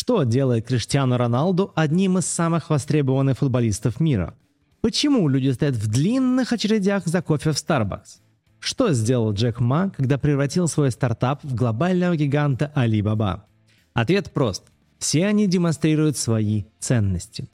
Что делает Криштиану Роналду одним из самых востребованных футболистов мира? Почему люди стоят в длинных очередях за кофе в Starbucks? Что сделал Джек Ма, когда превратил свой стартап в глобального гиганта Alibaba? Ответ прост. Все они демонстрируют свои ценности.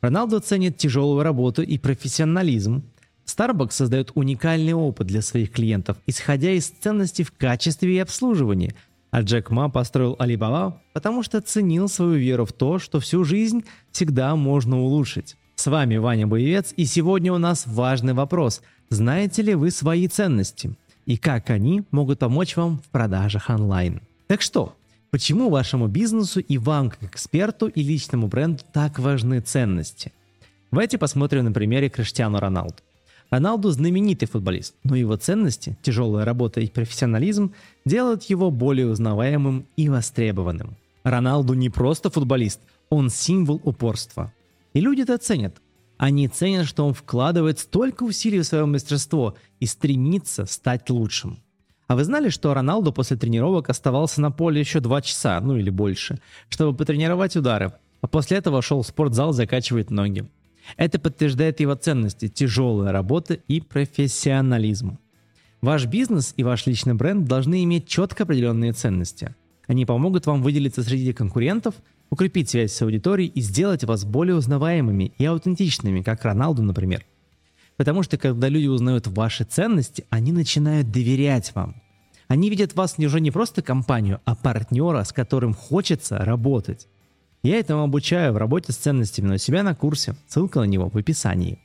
Роналду ценит тяжелую работу и профессионализм. Starbucks создает уникальный опыт для своих клиентов, исходя из ценностей в качестве и обслуживании – а Джек Ма построил Alibaba, потому что ценил свою веру в то, что всю жизнь всегда можно улучшить. С вами Ваня Боевец, и сегодня у нас важный вопрос. Знаете ли вы свои ценности? И как они могут помочь вам в продажах онлайн? Так что, почему вашему бизнесу и вам, как эксперту и личному бренду, так важны ценности? Давайте посмотрим на примере Криштиану Роналду. Роналду знаменитый футболист, но его ценности, тяжелая работа и профессионализм делают его более узнаваемым и востребованным. Роналду не просто футболист, он символ упорства. И люди это ценят. Они ценят, что он вкладывает столько усилий в свое мастерство и стремится стать лучшим. А вы знали, что Роналду после тренировок оставался на поле еще два часа, ну или больше, чтобы потренировать удары, а после этого шел в спортзал закачивать ноги. Это подтверждает его ценности, тяжелая работа и профессионализм. Ваш бизнес и ваш личный бренд должны иметь четко определенные ценности. Они помогут вам выделиться среди конкурентов, укрепить связь с аудиторией и сделать вас более узнаваемыми и аутентичными, как Роналду, например. Потому что когда люди узнают ваши ценности, они начинают доверять вам. Они видят вас уже не просто компанию, а партнера, с которым хочется работать. Я этому обучаю в работе с ценностями у себя на курсе, ссылка на него в описании.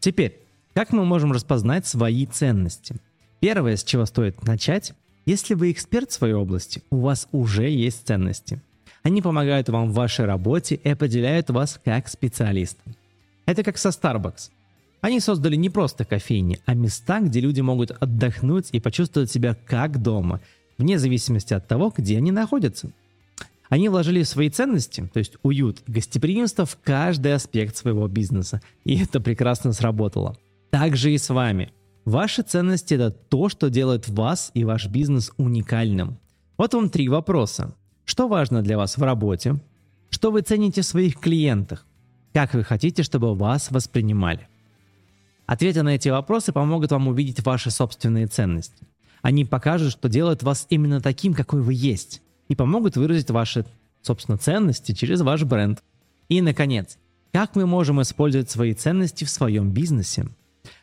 Теперь, как мы можем распознать свои ценности? Первое, с чего стоит начать, если вы эксперт в своей области, у вас уже есть ценности. Они помогают вам в вашей работе и определяют вас как специалиста. Это как со Starbucks. Они создали не просто кофейни, а места, где люди могут отдохнуть и почувствовать себя как дома, вне зависимости от того, где они находятся – они вложили свои ценности, то есть уют и гостеприимство в каждый аспект своего бизнеса, и это прекрасно сработало. Так же и с вами. Ваши ценности – это то, что делает вас и ваш бизнес уникальным. Вот вам три вопроса. Что важно для вас в работе? Что вы цените в своих клиентах? Как вы хотите, чтобы вас воспринимали? Ответы на эти вопросы помогут вам увидеть ваши собственные ценности. Они покажут, что делают вас именно таким, какой вы есть и помогут выразить ваши, собственно, ценности через ваш бренд. И, наконец, как мы можем использовать свои ценности в своем бизнесе?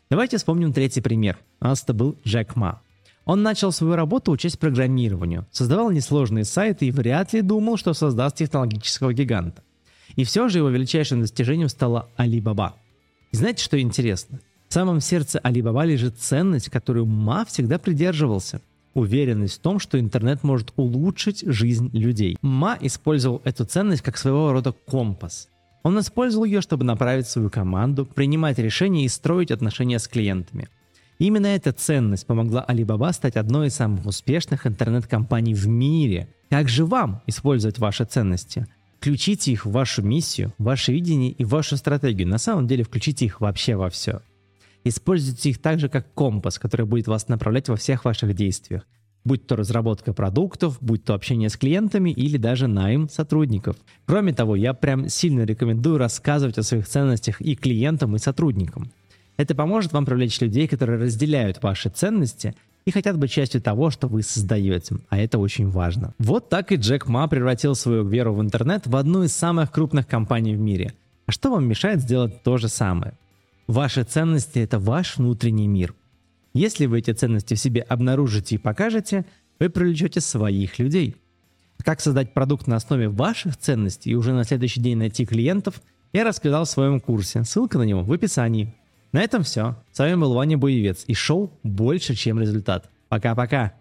Давайте вспомним третий пример. У нас это был Джек Ма. Он начал свою работу учить программированию, создавал несложные сайты и вряд ли думал, что создаст технологического гиганта. И все же его величайшим достижением стала Alibaba. И знаете, что интересно? В самом сердце Alibaba лежит ценность, которую Ма всегда придерживался – уверенность в том, что интернет может улучшить жизнь людей. Ма использовал эту ценность как своего рода компас. Он использовал ее, чтобы направить свою команду, принимать решения и строить отношения с клиентами. Именно эта ценность помогла Alibaba стать одной из самых успешных интернет-компаний в мире. Как же вам использовать ваши ценности? Включите их в вашу миссию, ваше видение и вашу стратегию. На самом деле включите их вообще во все. Используйте их так же, как компас, который будет вас направлять во всех ваших действиях. Будь то разработка продуктов, будь то общение с клиентами или даже найм сотрудников. Кроме того, я прям сильно рекомендую рассказывать о своих ценностях и клиентам, и сотрудникам. Это поможет вам привлечь людей, которые разделяют ваши ценности и хотят быть частью того, что вы создаете, а это очень важно. Вот так и Джек Ма превратил свою веру в интернет в одну из самых крупных компаний в мире. А что вам мешает сделать то же самое? Ваши ценности – это ваш внутренний мир. Если вы эти ценности в себе обнаружите и покажете, вы привлечете своих людей. Как создать продукт на основе ваших ценностей и уже на следующий день найти клиентов, я рассказал в своем курсе. Ссылка на него в описании. На этом все. С вами был Ваня Боевец и шоу «Больше, чем результат». Пока-пока.